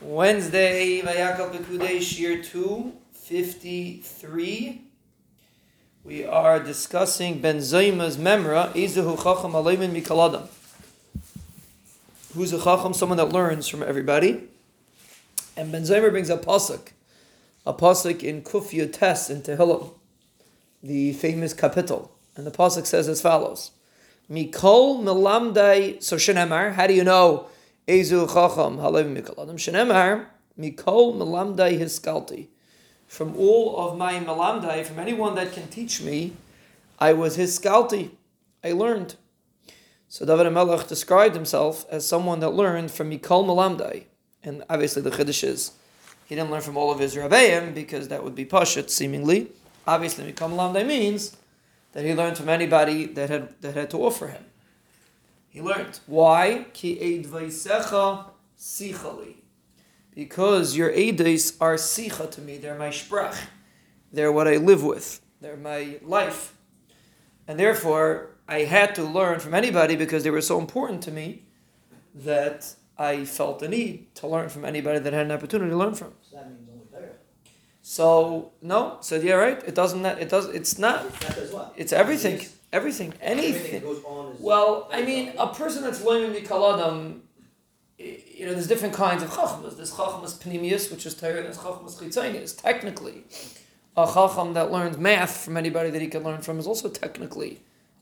Wednesday, Vayakal Pekudesh, year 253. We are discussing Ben Zoma's memra, Izahu Chacham Aleimin Mikaladam. Who's a Chacham? Someone that learns from everybody. And Ben Zoma brings a pasuk, a pasuk in Kufya in Tehillim, the famous kapitel. And the pasuk says as follows: Mikol Melamdai. So Shenemar, how do you know? Ezu Chacham Halavim Mikaladam Shenemar Mikol Melamdai Hiskalti. From all of my Melamdai, from anyone that can teach me, I was his skalti. I learned. So David Melech described himself as someone that learned from Mikol Melamdai. And obviously the Chiddush is he didn't learn from all of his Rabbeim because that would be Pashat, seemingly. Obviously, Mikol Melamdai means that he learned from anybody that had that had to offer him. He learned. Why? Ki eidvaisecha sichali. Because your edis are sicha to me. They're my sprach. They're what I live with. They're my life. And therefore, I had to learn from anybody because they were so important to me that I felt the need to learn from anybody that had an opportunity to learn from. So that means only Torah. So no, so yeah, right. It doesn't. It does. It's not. That does? It's everything. Everything. Everything Anything. that goes on is. Well, I mean, a person that's learning Mikal Adam, you know, there's different kinds of chachmas. There's chachmas pnimius, which is Torah, and there's chachmas chitzonius. Technically, a chacham that learns math from anybody that he can learn from is also technically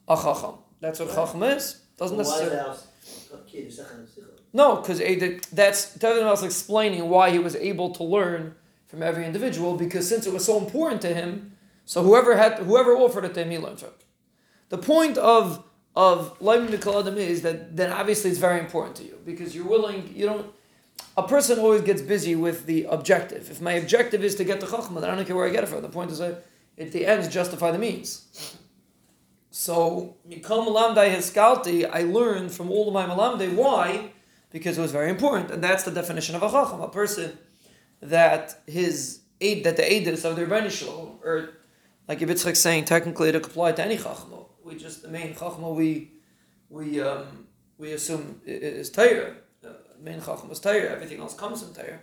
a chacham. That's what chacham is. Doesn't is necessarily. the house? Okay, the second is sichel. No, because that's David was explaining why he was able to learn from every individual because since it was so important to him, so whoever had whoever offered it to him, he learned from. The point of of Laim Mikal is that then obviously it's very important to you because you're willing. You don't. A person always gets busy with the objective. If my objective is to get the chachma, then I don't care where I get it from. The point is that at the ends justify the means. So Mikal Malamdai Hiskalti, I learned from all of my Malamdai. Why? Because it was very important, and that's the definition of a chacham, a person that his aid, that the aidis of their Shalom, or like Yitzchak saying, technically it could apply to any chachma. We just the main chachma we we um, we assume is Torah. The main chachma is Torah. Everything else comes from Torah.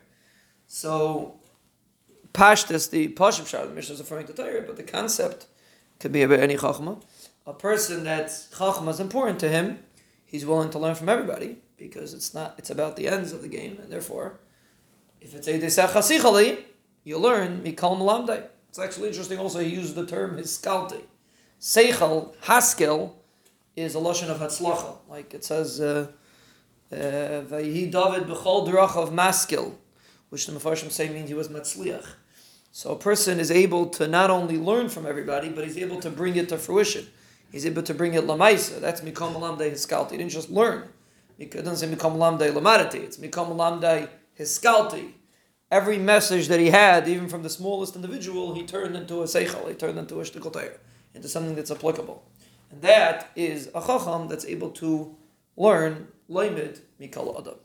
So Pashtus, the Pashim Shah, the Mishnah is referring to Torah, but the concept could be about any chachma. A person that chachma is important to him, he's willing to learn from everybody because it's not it's about the ends of the game, and therefore, if it's a you learn mikal malamdai. It's actually interesting. Also, he used the term hiskalti. Seichel haskel is a lashon of hatzlacha, like it says. Uh, uh, Vayihi David b'chol derach of maskil, which the Mefarshim say means he was matzliach. So a person is able to not only learn from everybody, but he's able to bring it to fruition. He's able to bring it lamaisa. That's mikom lamdei hiskalti. He didn't just learn. It doesn't say mikam lamdei lamadati. It's mikam lamdei hiskalti. Every message that he had, even from the smallest individual, he turned into a seichel. He turned into a shtikol Torah, into something that's applicable. And that is a chacham that's able to learn loimid mikal adam.